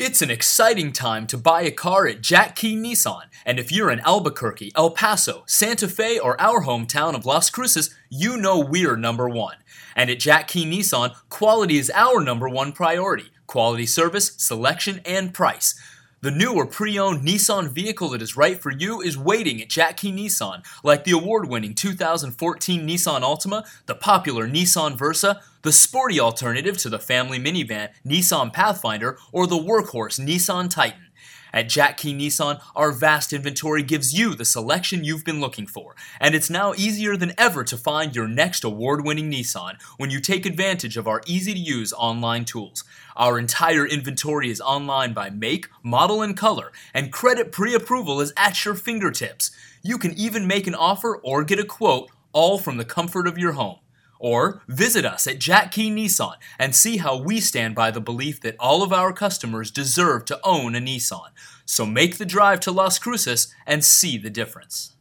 It's an exciting time to buy a car at Jack Key Nissan, and if you're in Albuquerque, El Paso, Santa Fe, or our hometown of Las Cruces, you know we're number one. And at Jack Key Nissan, quality is our number one priority quality service, selection, and price. The new or pre owned Nissan vehicle that is right for you is waiting at Jack Key Nissan, like the award winning 2014 Nissan Altima, the popular Nissan Versa, the sporty alternative to the family minivan Nissan Pathfinder, or the workhorse Nissan Titan. At Jack Key Nissan, our vast inventory gives you the selection you've been looking for, and it's now easier than ever to find your next award winning Nissan when you take advantage of our easy to use online tools. Our entire inventory is online by make, model, and color, and credit pre approval is at your fingertips. You can even make an offer or get a quote all from the comfort of your home. Or visit us at Jack Key Nissan and see how we stand by the belief that all of our customers deserve to own a Nissan. So make the drive to Las Cruces and see the difference.